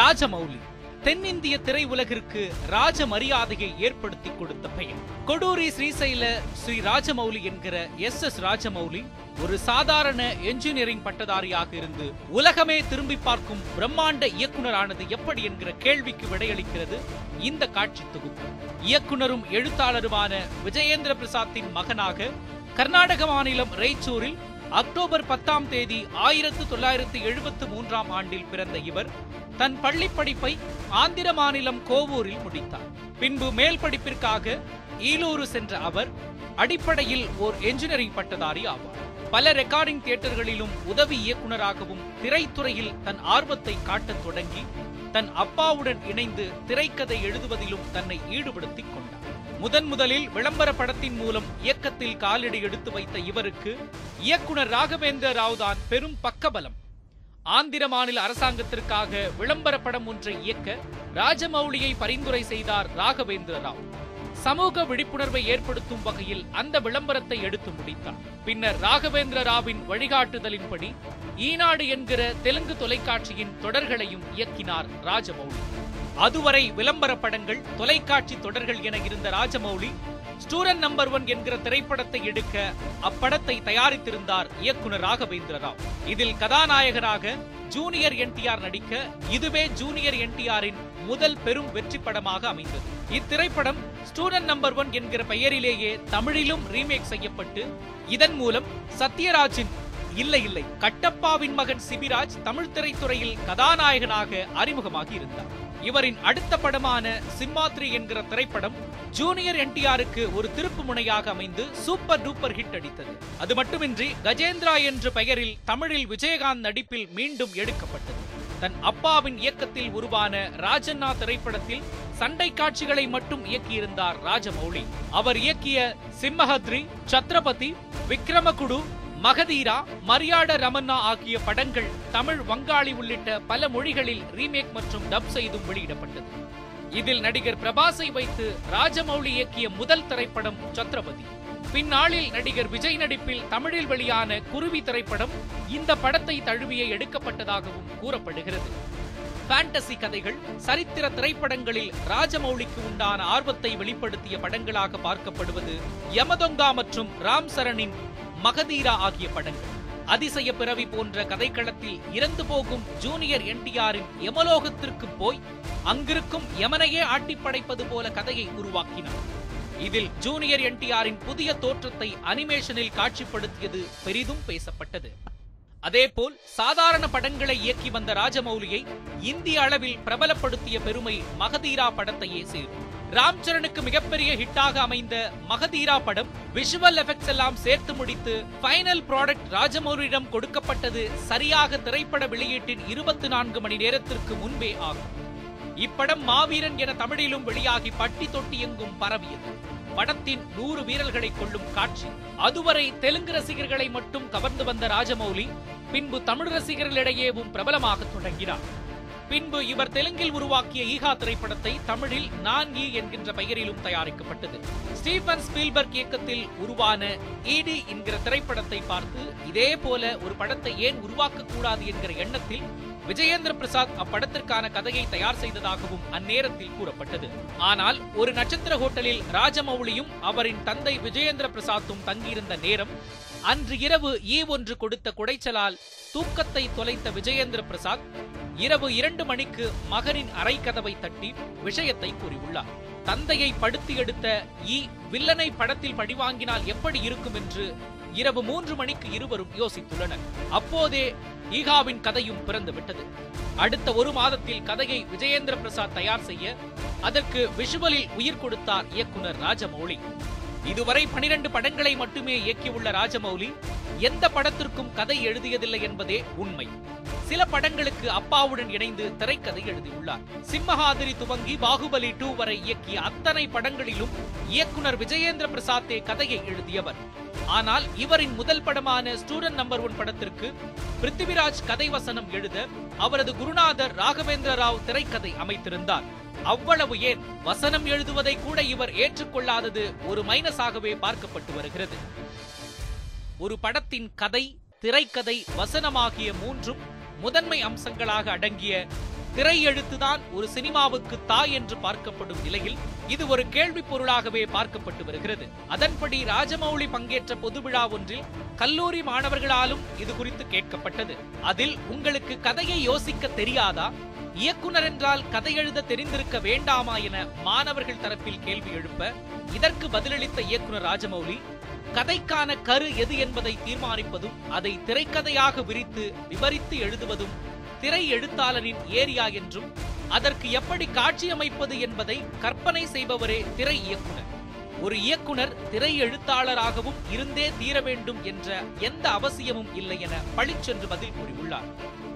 ராஜமௌலி. தென்னிந்திய திரையுலகிற்கு ராஜ மரியாதையை ஏற்படுத்தி கொடுத்த பெயர். கொடூரி ஸ்ரீசைல ஸ்ரீ ராஜமௌலி என்கிற எஸ் எஸ் ராஜமௌலி ஒரு சாதாரண என்ஜினியரிங் பட்டதாரியாக இருந்து உலகமே திரும்பி பார்க்கும் பிரம்மாண்ட இயக்குனரானது எப்படி என்கிற கேள்விக்கு விடையளிக்கிறது இந்த காட்சி தொகுப்பு. இயக்குனரும் எழுத்தாளருமான விஜயேந்திர பிரசாத்தின் மகனாக கர்நாடக மாநிலம் ரெய்ச்சூரில் அக்டோபர் பத்தாம் தேதி ஆயிரத்து தொள்ளாயிரத்து எழுபத்து மூன்றாம் ஆண்டில் பிறந்த இவர் தன் பள்ளி படிப்பை ஆந்திர மாநிலம் கோவூரில் முடித்தார். பின்பு மேல் படிப்பிற்காக ஈலூரு சென்ற அவர் அடிப்படையில் ஓர் என்ஜினியரிங் பட்டதாரி ஆவார். பல ரெக்கார்டிங் தியேட்டர்களிலும் உதவி இயக்குனராகவும் திரைத்துறையில் தன் ஆர்வத்தை காட்டத் தொடங்கி தன் அப்பாவுடன் இணைந்து திரைக்கதை எழுதுவதிலும் தன்னை ஈடுபடுத்திக் கொண்டார். முதன் முதலில் விளம்பர படத்தின் மூலம் இயக்கத்தில் காலடி எடுத்து வைத்த இவருக்கு இயக்குனர் ராகவேந்திர ராவ் தான் பெரும் பக்கபலம். ஆந்திர மாநில அரசாங்கத்திற்காக விளம்பர படம் ஒன்றை இயக்க ராஜமௌலியை பரிந்துரை செய்தார் ராகவேந்திர ராவ் சமூக விழிப்புணர்வை ஏற்படுத்தும் வகையில் அந்த விளம்பரத்தை எடுத்து முடித்தார். பின்னர் ராகவேந்திர ராவின் வழிகாட்டுதலின்படி ஈனாடு என்கிற தெலுங்கு தொலைக்காட்சியின் தொடர்களையும் இயக்கினார் ராஜமௌலி அதுவரை விளம்பர படங்கள் தொலைக்காட்சி தொடர்கள் என இருந்த ராஜமௌலி ஸ்டூடெண்ட் நம்பர் ஒன் என்கிற திரைப்படத்தை எடுக்க அப்படத்தை தயாரித்திருந்தார் இயக்குனர் ராகவேந்திர ராவ் இதில் கதாநாயகனாக ஜூனியர் என்டிஆர் நடிக்க இதுவே ஜூனியர் என்டிஆரின் முதல் பெரும் வெற்றி படமாக அமைந்தது. இத்திரைப்படம் ஸ்டூடெண்ட் நம்பர் ஒன் என்கிற பெயரிலேயே தமிழிலும் ரீமேக் செய்யப்பட்டு இதன் மூலம் சத்யராஜின் இல்லை இல்லை. கட்டப்பாவின் மகன் சிபிராஜ் தமிழ் திரைத்துறையில் கதாநாயகனாக அறிமுகமாகி இருந்தார். இவரின் அடுத்த படமான சிம்மாத்ரி என்கிற திரைப்படம் ஜூனியர் என்டிஆருக்கு ஒரு திருப்பு முனையாக அமைந்து சூப்பர் டூப்பர் ஹிட் அடித்தது. அது மட்டுமின்றி கஜேந்திரா என்ற பெயரில் தமிழில் விஜயகாந்த் நடிப்பில் மீண்டும் எடுக்கப்பட்டது. தன் அப்பாவின் இயக்கத்தில் உருவான ராஜண்ணா திரைப்படத்தில் சண்டை காட்சிகளை மட்டும் இயக்கியிருந்தார் ராஜமௌலி. அவர் இயக்கிய சிம்மஹத்ரி சத்ரபதி விக்ரமகுடு மகதீரா மரியாட ரமண்ணா ஆகிய படங்கள் தமிழ் வங்காளி உள்ளிட்ட பல மொழிகளில் ரீமேக் மற்றும் டப் செய்தும் வெளியிடப்பட்டது. இதில் நடிகர் பிரபாஸை வைத்து ராஜமௌலி இயக்கிய முதல் திரைப்படம் சத்ரபதி. பின்னாளில் நடிகர் விஜய் நடிப்பில் தமிழில் வெளியான குருவி திரைப்படம் இந்த படத்தை தழுவிய எடுக்கப்பட்டதாகவும் கூறப்படுகிறது. ஃபேண்டசி கதைகள் சரித்திர திரைப்படங்களில் ராஜமௌலிக்கு உண்டான ஆர்வத்தை வெளிப்படுத்திய படங்களாக பார்க்கப்படுவது யமதொங்கா மற்றும் ராம் சரணின் மகதீரா ஆகிய படங்கள். அதிசய பிறவி போன்ற கதைக்களத்தில் இறந்து போகும் ஜூனியர் என்டிஆரின் யமலோகத்திற்கு போய் அங்கிருக்கும் யமனையே ஆட்டி படைப்பது போல கதையை உருவாக்கினார். இதில் ஜூனியர் என்டிஆரின் புதிய தோற்றத்தை அனிமேஷனில் காட்சிப்படுத்தியது பெரிதும் பேசப்பட்டது. அதேபோல் சாதாரண படங்களை இயக்கி வந்த ராஜமௌலியை இந்திய அளவில் பிரபலப்படுத்திய பெருமை மகதீரா படத்தையே சேரும் ராம் சரணுக்கு மிகப்பெரிய ஹிட்டாக அமைந்த மகதீரா படம் விஷுவல் எஃபெக்ட்ஸ் எல்லாம் சேர்த்து முடித்து ஃபைனல் ப்ராடக்ட் ராஜமௌலியிடம் கொடுக்கப்பட்டது சரியாக திரைப்பட வெளியீட்டின் இருபத்தி நான்கு மணி நேரத்திற்கு முன்பே ஆகும். இப்படம் மாவீரன் என தமிழிலும் வெளியாகி பட்டி தொட்டி எங்கும் பரவியது. படத்தின் நூறு வீரர்களை கொள்ளும் காட்சி. அதுவரை தெலுங்கு ரசிகர்களை மட்டும் கவர்ந்து வந்த ராஜமௌலி பின்பு தமிழ் ரசிகர்களிடையேவும் பிரபலமாக தொடங்கினார். பின்பு இவர் தெலுங்கில் உருவாக்கிய ஈகா திரைப்படத்தை தமிழில் நான் ஈ என்கின்ற பெயரிலும் தயாரிக்கப்பட்டது. ஸ்டீபன் ஸ்பீல்பர்க் இயக்கத்தில் உருவான ஈடி என்கிற திரைப்படத்தை பார்த்து இதே போல ஒரு படத்தை ஏன் உருவாக்க கூடாது என்கிற எண்ணத்தில் விஜயேந்திர பிரசாத் அப்படத்திற்கான கதையை தயார் செய்ததாகவும் அந்நேரத்தில் கூறப்பட்டது. ஆனால் ஒரு நட்சத்திர ஹோட்டலில் ராஜமௌலியும் அவரின் தந்தை விஜயேந்திர பிரசாத்தும் தங்கியிருந்த நேரம் அன்று இரவு ஈ ஒன்று கொடுத்த குடைச்சலால் தூக்கத்தை தொலைத்த விஜயேந்திர பிரசாத் இரவு இரண்டு மணிக்கு மகனின் அறை கதவை தட்டி விஷயத்தை கூறியுள்ளார். தந்தையை படுத்தி எடுத்த ஈ வில்லனை படத்தில் பழிவாங்கினால் எப்படி இருக்கும் என்று இரவு மூன்று மணிக்கு இருவரும் யோசித்துள்ளனர். அப்போதே ஈகாவின் கதையும் பிறந்து விட்டது அடுத்த ஒரு மாதத்தில் கதையை விஜயேந்திர பிரசாத் தயார் செய்ய அதற்கு விஷுவலில் உயிர் கொடுத்தார் இயக்குனர் ராஜமௌலி இதுவரை பனிரெண்டு படங்களை மட்டுமே இயக்கியுள்ள ராஜமௌலி எந்த படத்திற்கும் கதை எழுதியதில்லை என்பதே உண்மை. சில படங்களுக்கு அப்பாவுடன் இணைந்து திரைக்கதை எழுதியுள்ளார். சிம்மஹாதிரி துவங்கி பாகுபலி டூ வரை இயக்கிய அத்தனை படங்களிலும் இயக்குனர் விஜயேந்திர பிரசாத்தே கதையை எழுதியவர். ஆனால் இவரின் முதல் படமான ஸ்டூடெண்ட் நம்பர் ஒன் படத்திற்கு பிருத்திவிராஜ் கதை வசனம் எழுத அவரது குருநாதர் ராகவேந்திர ராவ் திரைக்கதை அமைத்திருந்தார். அவ்வளவு ஏன்? வசனம் எழுதுவதை கூட இவர் ஏற்றுக்கொள்ளாதது ஒரு மைனஸாகவே பார்க்கப்பட்டு வருகிறது. ஒரு படத்தின் கதை திரைக்கதை வசனமாகிய மூன்றும் முதன்மை அம்சங்களாக அடங்கிய திரை எழுத்துதான் ஒரு சினிமாவுக்கு தாய் என்று பார்க்கப்படும் நிலையில் இது ஒரு கேள்வி பொருளாகவே பார்க்கப்பட்டு வருகிறது. அதன்படி ராஜமௌழி பங்கேற்ற பொது விழா ஒன்றில் கல்லூரி மாணவர்களாலும் இது குறித்து கேட்கப்பட்டது. அதில் உங்களுக்கு கதையை யோசிக்க தெரியாதா? இயக்குனர் என்றால் கதை எழுத தெரிந்திருக்க வேண்டாமா என மாணவர்கள் தரப்பில் கேள்வி எழுப்ப இதற்கு பதிலளித்த இயக்குனர் ராஜமௌலி கதைக்கான கரு எது என்பதை தீர்மானிப்பதும் அதை திரைக்கதையாக விரித்து விவரித்து எழுதுவதும் திரை எழுத்தாளரின் ஏரியா என்றும் அதற்கு எப்படி காட்சியமைப்பது என்பதை கற்பனை செய்பவரே திரை இயக்குனர். ஒரு இயக்குனர் திரை எழுத்தாளராகவும் இருந்தே தீர வேண்டும் என்ற எந்த அவசியமும் இல்லை என பளிச்சென்று பதில் கூறியுள்ளார்.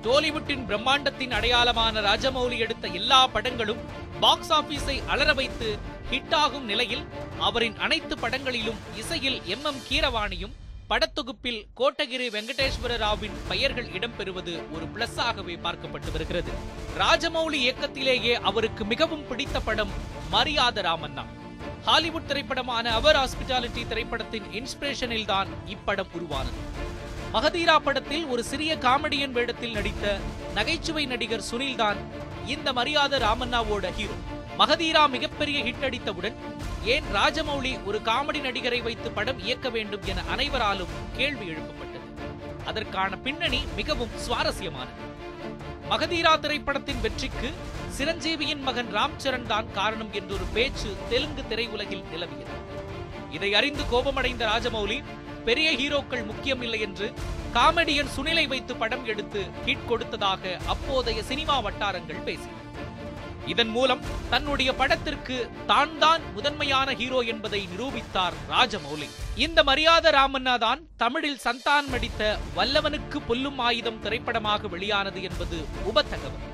டோலிவுட்டின் பிரம்மாண்டத்தின் அடையாளமான ராஜமௌலி எடுத்த எல்லா படங்களும் பாக்ஸ் ஆபீஸை அலற வைத்து ஹிட் ஆகும் நிலையில் அவரின் அனைத்து படங்களிலும் இசையில் எம் எம் கீரவாணியும் படத்தொகுப்பில் கோட்டகிரி வெங்கடேஸ்வர ராவின் பெயர்கள் இடம்பெறுவது ஒரு பிளஸ் ஆகவே பார்க்கப்பட்டு வருகிறது. ராஜமௌலி இயக்கத்திலேயே அவருக்கு மிகவும் பிடித்த படம் மரியாத ராமன்னா ஹாலிவுட் திரைப்படமான அவர் ஹாஸ்பிட்டாலிட்டி திரைப்படத்தின் இன்ஸ்பிரேஷனில் தான் இப்படம் உருவானது. மகதீரா படத்தில் ஒரு சிறிய காமெடியன் வேடத்தில் நடித்த நகைச்சுவை நடிகர் சுனில் தான் இந்த மரியாத ராமண்ணாவோட ஹீரோ. மகதீரா மிகப்பெரிய ஹிட் அடித்தவுடன் ஏன் ராஜமௌலி ஒரு காமெடி நடிகரை வைத்து படம் இயக்க வேண்டும் என அனைவராலும் கேள்வி எழுப்பப்பட்டது. அதற்கான பின்னணி மிகவும் சுவாரஸ்யமானது. மகதீரா திரைப்படத்தின் வெற்றிக்கு சிரஞ்சீவியின் மகன் ராம் சரண் தான் காரணம் என்றொரு பேச்சு தெலுங்கு திரையுலகில் நிலவியது. இதை அறிந்து கோபமடைந்த ராஜமௌலி பெரிய ஹீரோக்கள் முக்கியம் இல்லை என்று காமெடியன் சுனிலை வைத்து படம் எடுத்து ஹிட் கொடுத்ததாக அப்போதைய சினிமா வட்டாரங்கள் பேசின. இதன் மூலம் தன்னுடைய படத்திற்கு தான் தான் முதன்மையான ஹீரோ என்பதை நிரூபித்தார் ராஜமௌலி. இந்த மரியாத ராமண்ணா தான் தமிழில் சந்தான் நடித்த வல்லவனுக்கு புல்லும் ஆயுதம் திரைப்படமாக வெளியானது என்பது உபத்தகவல்.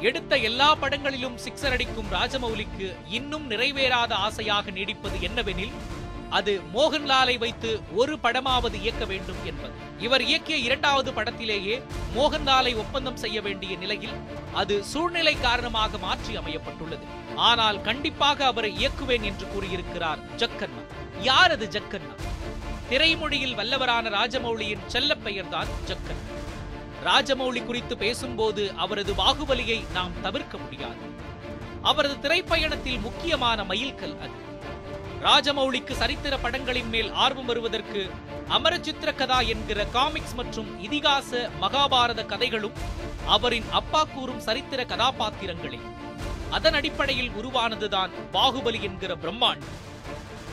எடுத்த எல்லா படங்களிலும் சிக்ஸர் அடிக்கும் ராஜமௌலிக்கு இன்னும் நிறைவேறாத ஆசையாக நீடிப்பது என்னவெனில் அது மோகன்லாலை வைத்து ஒரு படமாவது இயக்க வேண்டும் என்பது. இவர் இயக்கிய இரண்டாவது படத்திலேயே மோகன்லாலை ஒப்பந்தம் செய்ய வேண்டிய நிலையில் அது சூழ்நிலை காரணமாக மாற்றி அமையப்பட்டுள்ளது. ஆனால் கண்டிப்பாக அவரை இயக்குவேன் என்று கூறியிருக்கிறார் ஜக்கண்ணா யார் அது ஜக்கண்ணா திரைமொழியில் வல்லவரான ராஜமௌலியின் செல்ல பெயர்தான் ஜக்கன் ராஜமௌலி குறித்து பேசும்போது அவரது பாகுபலியை நாம் தவிர்க்க முடியாது. அவரது திரைப்பயணத்தில் முக்கியமான மைல்கல் அது. ராஜமௌலிக்கு சரித்திர படங்களின் மேல் ஆர்வம் வருவதற்கு அமரசித்திர கதா என்கிற காமிக்ஸ் மற்றும் இதிகாச மகாபாரத கதைகளும் அவரின் அப்பா கூறும் சரித்திர கதாபாத்திரங்களே. அதன் அடிப்படையில் உருவானதுதான் பாகுபலி என்கிற பிரம்மாண்டம்.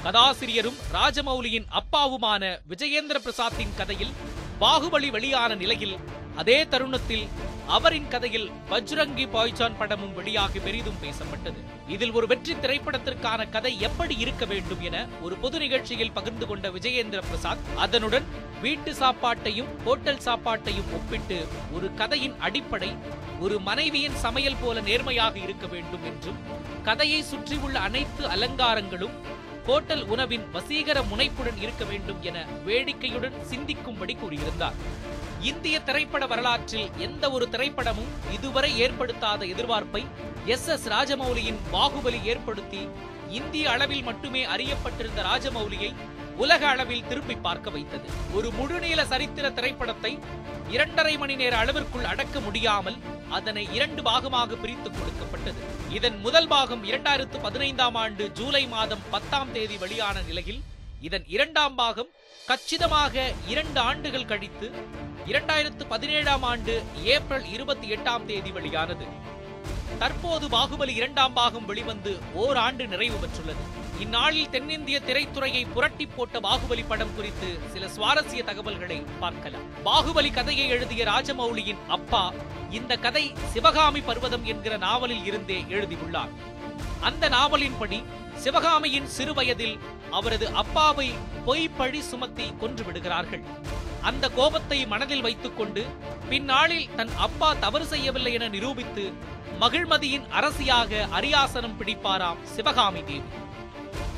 கதாசிரியரும் ராஜமௌலியின் அப்பாவுமான விஜயேந்திர பிரசாத்தின் கதையில் பாகுபலி வெளியான நிலையில் அதே தருணத்தில் அவரின் கதையில் பஜ்ரங்கி பாய்சான் படமும் வெளியாகி பெரிதும் பேசப்பட்டது. இதில் ஒரு வெற்றி திரைப்படத்திற்கான கதை எப்படி இருக்க வேண்டும் என ஒரு பொது நிகழ்ச்சியில் பகிர்ந்து கொண்ட விஜயேந்திர பிரசாத் அதனுடன் வீட்டு சாப்பாட்டையும் ஹோட்டல் சாப்பாட்டையும் ஒப்பிட்டு ஒரு கதையின் அடிப்படை ஒரு மனைவியின் சமையல் போல நேர்மையாக இருக்க வேண்டும் என்றும் கதையை சுற்றியுள்ள அனைத்து அலங்காரங்களும் ஹோட்டல் உணவின் வசீகர முனைப்புடன் இருக்க வேண்டும் என வேடிக்கையுடன் சிந்திக்கும்படி கூறியிருந்தார். இந்திய திரைப்பட வரலாற்றில் எந்த ஒரு திரைப்படமும் இதுவரை ஏற்படுத்தாத எதிர்பார்ப்பை எஸ் எஸ் ராஜமௌலியின் பாகுபலி ஏற்படுத்தி இந்திய அளவில் மட்டுமே அறியப்பட்டிருந்த ராஜமௌலியை உலக அளவில் திரும்பி பார்க்க வைத்தது. ஒரு முழுநீள சரித்திர திரைப்படத்தை இரண்டரை மணி நேர அளவிற்குள் அடக்க முடியாமல் அதனை இரண்டு பாகமாக பிரித்து கொடுக்கப்பட்டது. இதன் முதல் பாகம் இரண்டாயிரத்து பதினைந்தாம் ஆண்டு ஜூலை மாதம் பத்தாம் தேதி வெளியான நிலையில் இதன் இரண்டாம் பாகம் கச்சிதமாக இரண்டு ஆண்டுகள் கழித்து இரண்டாயிரத்து பதினேழாம் ஆண்டு ஏப்ரல் இருபத்தி எட்டாம் தேதி வெளியானது. தற்போது பாகுபலி இரண்டாம் பாகம் வெளிவந்து ஓராண்டு நிறைவு பெற்றுள்ளது. இந்நாளில் தென்னிந்திய திரைத்துறையை புரட்டி போட்ட பாகுபலி படம் குறித்து சில சுவாரஸ்ய தகவல்களை பார்க்கலாம். பாகுபலி கதையை எழுதிய ராஜமௌலியின் அப்பா இந்த கதை சிவகாமி பர்வதம் என்கிற நாவலில் இருந்தே எழுதியுள்ளார். அந்த நாவலின்படி சிவகாமியின் சிறு வயதில் அவரது அப்பாவை பொய் பழி சுமத்தி கொன்று விடுகிறார்கள். அந்த கோபத்தை மனதில் வைத்துக்கொண்டு பின்னாளில் தன் அப்பா தவறு செய்யவில்லை என நிரூபித்து மகிழ்மதியின் அரசியாக அரியாசனம் பிடிப்பாராம் சிவகாமி தேவி.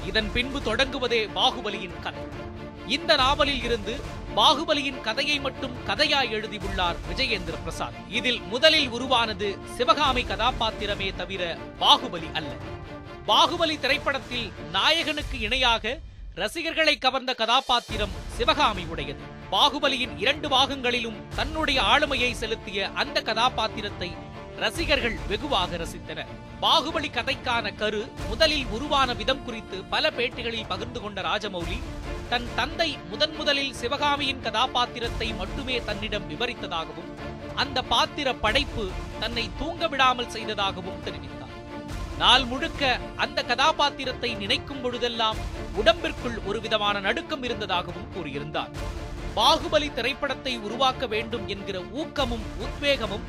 இதன் பின்பு தொடங்குவதே பாகுபலியின் கதை. இந்த நாவலில் இருந்து பாகுபலியின் கதையை மட்டும் கதையாய் எழுதியுள்ளார் விஜயேந்திர பிரசாத். இதில் முதலில் உருவானது சிவகாமி கதாபாத்திரமே தவிர பாகுபலி அல்ல. பாகுபலி திரைப்படத்தில் நாயகனுக்கு இணையாக ரசிகர்களை கவர்ந்த கதாபாத்திரம் சிவகாமி உடையது பாகுபலியின் இரண்டு பாகங்களிலும் தன்னுடைய ஆளுமையை செலுத்திய அந்த கதாபாத்திரத்தை ரசிகர்கள் வெகுவாக ரசித்தனர். பாகுபலி கதைக்கான கரு முதலில் உருவான விதம் குறித்து பல பேட்டிகளில் பகிர்ந்து கொண்ட ராஜமௌலி தன் தந்தை முதன் முதலில் சிவகாமியின் கதாபாத்திரத்தை மட்டுமே தன்னிடம் விவரித்ததாகவும் அந்த பாத்திர படைப்பு தன்னை தூங்க விடாமல் செய்ததாகவும் தெரிவித்தார். நாள் முழுக்க அந்த கதாபாத்திரத்தை நினைக்கும் பொழுதெல்லாம் உடம்பிற்குள் ஒரு விதமான நடுக்கம் இருந்ததாகவும் கூறியிருந்தார். பாகுபலி திரைப்படத்தை உருவாக்க வேண்டும் என்கிற ஊக்கமும் உத்வேகமும்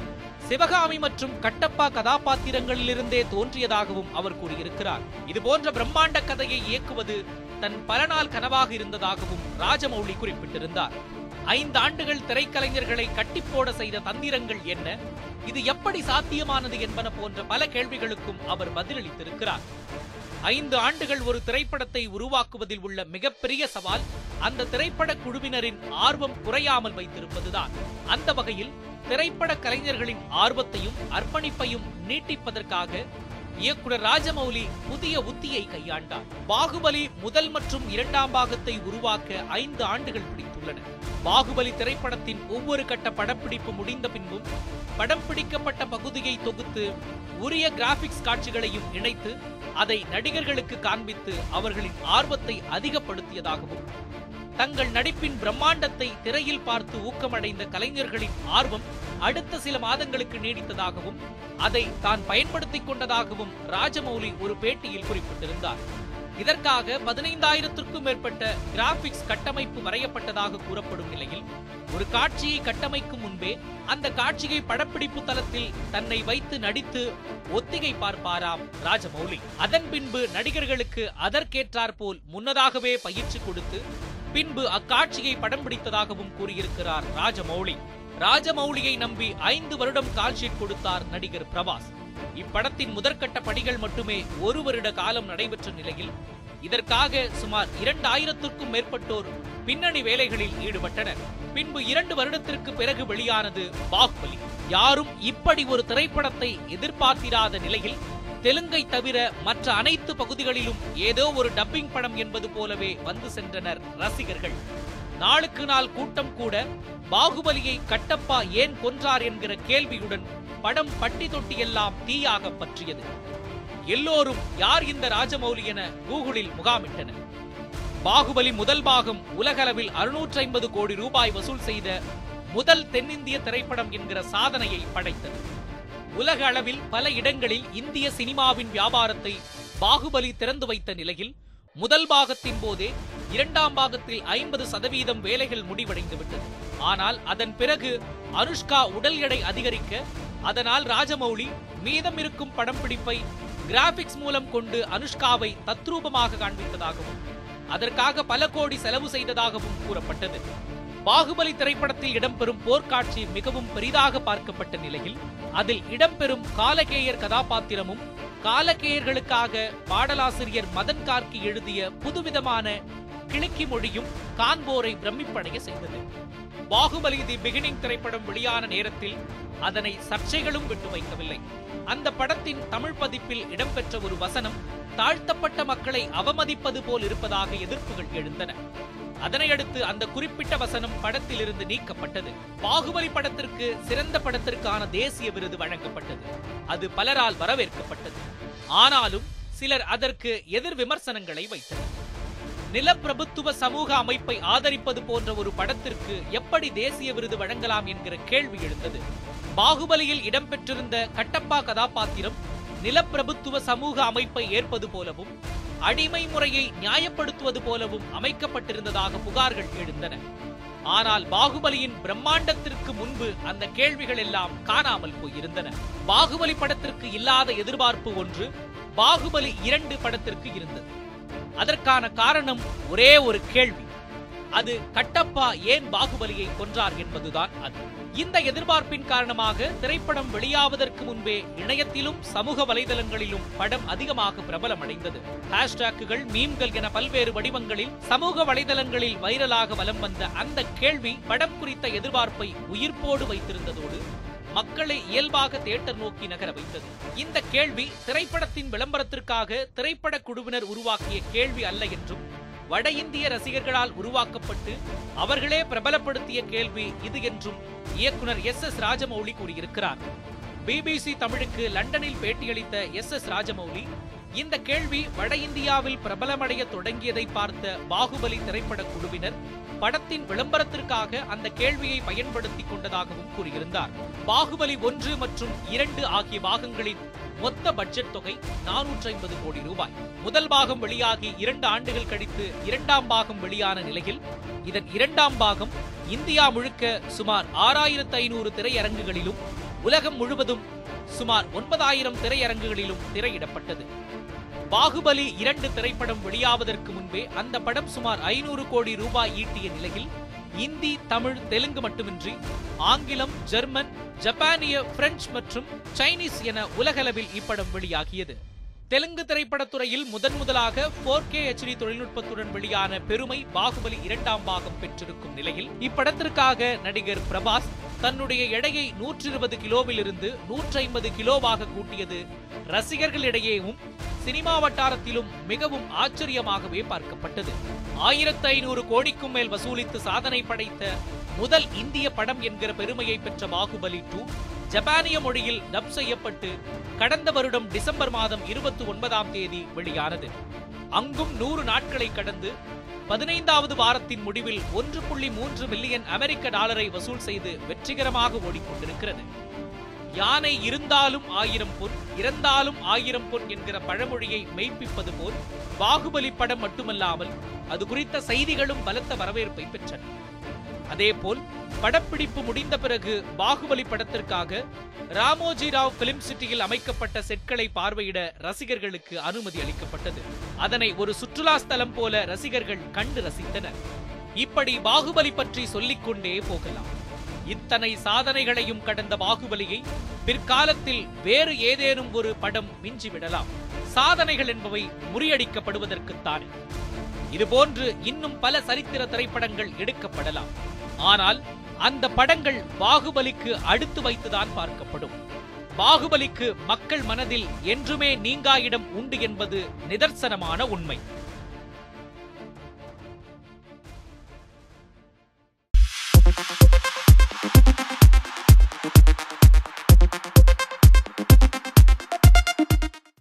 சிவகாமி மற்றும் கட்டப்பா கதாபாத்திரங்களிலிருந்தே தோன்றியதாகவும் அவர் கூறியிருக்கிறார். இது போன்ற பிரம்மாண்ட கதையை இயக்குவது தன் பல நாள் கனவாக இருந்ததாகவும் ராஜமௌலி குறிப்பிட்டிருந்தார். ஐந்து ஆண்டுகள் திரைக்கலைஞர்களை கட்டிப்போட செய்த தந்திரங்கள் என்ன? இது எப்படி சாத்தியமானது என்பன போன்ற பல கேள்விகளுக்கும் அவர் பதிலளித்திருக்கிறார். ஐந்து ஆண்டுகள் ஒரு திரைப்படத்தை உருவாக்குவதில் உள்ள மிகப்பெரிய சவால் அந்த திரைப்பட குழுவினரின் ஆர்வம் குறையாமல் வைத்திருப்பதுதான். அந்த வகையில் திரைப்பட கலைஞர்களின் ஆர்வத்தையும் அர்ப்பணிப்பையும் நீட்டிப்பதற்காக இயக்குனர் ராஜமௌலி புதிய உத்தியை கையாண்டார். பாகுபலி முதல் மற்றும் இரண்டாம் பாகத்தை உருவாக்க ஐந்து ஆண்டுகள் உள்ளன பாகுபலி திரைப்படத்தின் ஒவ்வொரு கட்ட படப்பிடிப்பு முடிந்த பின்பும் படம் பிடிக்கப்பட்ட பகுதியை தொகுத்து உரிய கிராபிக்ஸ் காட்சிகளையும் இணைத்து அதை நடிகர்களுக்கு காண்பித்து அவர்களின் ஆர்வத்தை அதிகப்படுத்தியதாகவும் தங்கள் நடிப்பின் பிரம்மாண்டத்தை திரையில் பார்த்து ஊக்கமடைந்த கலைஞர்களின் ஆர்வம் அடுத்த சில மாதங்களுக்கு நீடித்ததாகவும் அதை தான் பயன்படுத்திக் கொண்டதாகவும் ராஜமௌலி ஒரு பேட்டியில் குறிப்பிட்டிருந்தார். இதற்காக பதினைந்தாயிரத்திற்கும் மேற்பட்ட கிராபிக்ஸ் கட்டமைப்பு வரையப்பட்டதாக கூறப்படும் நிலையில் ஒரு காட்சியை கட்டமைக்கும் முன்பே அந்த காட்சியை படப்பிடிப்பு தளத்தில் தன்னை வைத்து நடித்து ஒத்திகை பார்ப்பாராம் ராஜமௌலி. அதன் பின்பு நடிகர்களுக்கு அதற்கேற்றாற்போல் முன்னதாகவே பயிற்சி கொடுத்து பின்பு அக்காட்சியை படம் பிடித்ததாகவும் கூறியிருக்கிறார் ராஜமௌலி. ராஜமௌலியை நம்பி ஐந்து வருடம் கால்ஷீட் கொடுத்தார் நடிகர் பிரபாஸ். இப்படத்தின் முதற்கட்ட பணிகள் மட்டுமே ஒரு வருட காலம் நடைபெற்ற நிலையில் இதற்காக சுமார் இரண்டாயிரத்திற்கும் மேற்பட்டோர் பின்னணி வேலைகளில் ஈடுபட்டனர். பின்பு இரண்டு வருடத்திற்கு பிறகு வெளியானது பாகுபலி. யாரும் இப்படி ஒரு திரைப்படத்தை எதிர்பார்த்திராத நிலையில் தெலுங்கை தவிர மற்ற அனைத்து பகுதிகளிலும் ஏதோ ஒரு டப்பிங் படம் என்பது போலவே வந்து சென்றனர் ரசிகர்கள். நாளுக்கு நாள் கூட்டம் கூட பாகுபலியை கட்டப்பா ஏன் கொன்றார் என்கிற கேள்வியுடன் படம் பட்டி தொட்டி எல்லாம் தீயாக பற்றியது. எல்லோரும் யார் இந்த ராஜமௌலி என கூகுளில் முகாமிட்டனர். பாகுபலி முதல் பாகம் உலகளவில் அறுநூற்றி ஐம்பது கோடி ரூபாய் வசூல் செய்த முதல் தென்னிந்திய திரைப்படம் என்கிற சாதனையை படைத்தது. உலக அளவில் பல இடங்களில் இந்திய சினிமாவின் வியாபாரத்தை பாகுபலி திறந்து வைத்த நிலையில் முதல் பாகத்தின் போதே இரண்டாம் பாகத்தில் ஐம்பது சதவீதம் வேலைகள் முடிவடைந்துவிட்டது. ஆனால் அதன் பிறகு அனுஷ்கா உடல் எடை அதிகரிக்க அதனால் ராஜமௌலி மீதம் இருக்கும் படம் பிடிப்பை கிராபிக்ஸ் மூலம் கொண்டு அனுஷ்காவை தத்ரூபமாக காண்பித்ததாகவும் அதற்காக பல கோடி செலவு செய்ததாகவும் கூறப்பட்டது. பாகுபலி திரைப்படத்தில் இடம்பெறும் போர்க்காட்சி மிகவும் பெரிதாக பார்க்கப்பட்ட நிலையில் அதில் இடம்பெறும் காலகேயர் கதாபாத்திரமும் காலகேயர்களுக்காக பாடலாசிரியர் மதன் கார்கி எழுதிய புதுவிதமான கிளிக்கி மொழியும் காண்போரை பிரமிப்படைய செய்தது. பாகுபலி தி பிகினிங் திரைப்படம் வெளியான நேரத்தில் அதனை சர்ச்சைகளும் விட்டு வைக்கவில்லை. அந்த படத்தின் தமிழ் பதிப்பில் இடம்பெற்ற ஒரு வசனம் தாழ்த்தப்பட்ட மக்களை அவமதிப்பது போல் இருப்பதாக எதிர்ப்புகள் எழுந்தன. அதனையடுத்து அந்த குறிப்பிட்ட வசனம் படத்திலிருந்து நீக்கப்பட்டது. பாகுபலி படத்திற்கு சிறந்த படத்திற்கான தேசிய விருது வழங்கப்பட்டது. அது பலரால் வரவேற்கப்பட்டது. ஆனாலும் சிலர் அதற்கு எதிர் விமர்சனங்களை வைத்தனர். நிலப்பிரபுத்துவ சமூக அமைப்பை ஆதரிப்பது போன்ற ஒரு படத்திற்கு எப்படி தேசிய விருது வழங்கலாம் என்கிற கேள்வி எழுந்தது. பாகுபலியில் இடம்பெற்றிருந்த கட்டப்பா கதாபாத்திரம் நிலப்பிரபுத்துவ சமூக அமைப்பை ஏற்பது போலவும் அடிமை முறையை நியாயப்படுத்துவது போலவும் அமைக்கப்பட்டிருந்ததாக புகார்கள் எழுந்தன. ஆனால் பாகுபலியின் பிரம்மாண்டத்திற்கு முன்பு அந்த கேள்விகள் எல்லாம் காணாமல் போயிருந்தன. பாகுபலி படத்திற்கு இல்லாத எதிர்பார்ப்பு ஒன்று பாகுபலி இரண்டு படத்திற்கு இருந்தது. அதற்கான காரணம் ஒரே ஒரு கேள்வி. அது கட்டப்பா ஏன் பாகுபலியை கொன்றார் என்பதுதான் அது. இந்த எதிர்பார்ப்பின் காரணமாக திரைப்படம் வெளியாவதற்கு முன்பே இணையத்திலும் சமூக வலைதளங்களிலும் படம் அதிகமாக பிரபலமடைந்தது. ஹேஷ்டாக்குகள் மீம்கள் என பல்வேறு வடிவங்களில் சமூக வலைதளங்களில் வைரலாக வலம் வந்த அந்த கேள்வி படம் குறித்த எதிர்பார்ப்பை உயிர்ப்போடு வைத்திருந்ததோடு மக்களை இயல்பாக தியேட்டர் நோக்கி நகர வைத்தது. இந்த கேள்வி திரைப்படத்தின் விளம்பரத்திற்காக திரைப்பட குழுவினர் உருவாக்கிய கேள்வி அல்ல என்றும் வட இந்திய ரசிகர்களால் உருவாக்கப்பட்டு அவர்களே பிரபலப்படுத்திய கேள்வி இது என்றும் இயக்குனர் எஸ் எஸ் ராஜமௌலி கூறியிருக்கிறார். பிபிசி தமிழுக்கு லண்டனில் பேட்டியளித்த எஸ் எஸ் ராஜமௌலி இந்த கேள்வி வட இந்தியாவில் பிரபலமடைய தொடங்கியதை பார்த்த பாகுபலி திரைப்பட குழுவினர் படத்தின் விளம்பரத்திற்காக அந்த கேள்வியை பயன்படுத்திக் கொண்டதாகவும் கூறியிருந்தார். பாகுபலி ஒன்று மற்றும் இரண்டு ஆகிய பாகங்களின் மொத்த பட்ஜெட் தொகை நானூற்றி ஐம்பது கோடி ரூபாய். முதல் பாகம் வெளியாகி இரண்டு ஆண்டுகள் கழித்து இரண்டாம் பாகம் வெளியான நிலையில் இதன் இரண்டாம் பாகம் இந்தியா முழுக்க சுமார் ஆறாயிரத்து ஐநூறு திரையரங்குகளிலும் உலகம் முழுவதும் சுமார் ஒன்பதாயிரம் திரையரங்குகளிலும் திரையிடப்பட்டது. பாகுபலி இரண்டு திரைப்படம் வெளியாவதற்கு முன்பே அந்த படம் சுமார் ஐநூறு கோடி ரூபாய் ஈட்டிய நிலையில் இந்தி தமிழ் தெலுங்கு மட்டுமின்றி ஆங்கிலம் ஜெர்மன் ஜப்பானிய பிரெஞ்சு மற்றும் சைனீஸ் என உலகளவில் இப்படம் வெளியாகியது. தெலுங்கு திரைப்படத்துறையில் முதன் முதலாக போர் கே ஹெச்டி தொழில்நுட்பத்துடன் வெளியான பெருமை பாகுபலி இரண்டாம் பாகம் பெற்றிருக்கும் நிலையில் இப்படத்திற்காக நடிகர் பிரபாஸ் தன்னுடைய எடையை நூற்றி இருபது கிலோவிலிருந்து நூற்றி ஐம்பது கிலோவாக கூட்டியது ரசிகர்களிடையேவும் சினிமா வட்டாரத்திலும் மிகவும் ஆச்சரியமாகவே பார்க்கப்பட்டது. ஆயிரத்து ஐநூறு கோடிக்கும் மேல் வசூலித்து சாதனை படைத்த முதல் இந்திய படம் என்கிற பெருமையை பெற்ற பாகுபலி டூ ஜப்பானிய மொழியில் டப் செய்யப்பட்டு கடந்த வருடம் டிசம்பர் மாதம் இருபத்தி ஒன்பதாம் தேதி வெளியானது. அங்கும் நூறு நாட்களை கடந்து பதினைந்தாவது வாரத்தின் முடிவில் ஒன்று புள்ளி மூன்று மில்லியன் அமெரிக்க டாலரை வசூல் செய்து வெற்றிகரமாக ஓடிக்கொண்டிருக்கிறது. யானை இருந்தாலும் ஆயிரம் பொன் இறந்தாலும் ஆயிரம் பொன் என்கிற பழமொழியை மெய்ப்பிப்பது போல் பாகுபலி படம் மட்டுமல்லாமல் அது குறித்த செய்திகளும் பலத்த வரவேற்பை பெற்றன. அதேபோல் படப்பிடிப்பு முடிந்த பிறகு பாகுபலி படத்திற்காக ராமோஜி ராவ் பிலிம் சிட்டியில் அமைக்கப்பட்ட செட்களை பார்வையிட ரசிகர்களுக்கு அனுமதி அளிக்கப்பட்டது. அதனை ஒரு சுற்றுலா ஸ்தலம் போல ரசிகர்கள் கண்டு ரசித்தனர். இப்படி பாகுபலி பற்றி சொல்லிக்கொண்டே போகலாம். இத்தனை சாதனைகளையும் கடந்த பாகுபலியை பிற்காலத்தில் வேறு ஏதேனும் ஒரு படம் மிஞ்சிவிடலாம் சாதனைகள் என்பவை முறியடிக்கப்படுவதற்குத்தானே. இதுபோன்று இன்னும் பல சரித்திர திரைப்படங்கள் எடுக்கப்படலாம். ஆனால் அந்த படங்கள் பாகுபலிக்கு அடுத்து வைத்துதான் பார்க்கப்படும். பாகுபலிக்கு மக்கள் மனதில் என்றுமே நீங்கா இடம் உண்டு என்பது நிதர்சனமான உண்மை.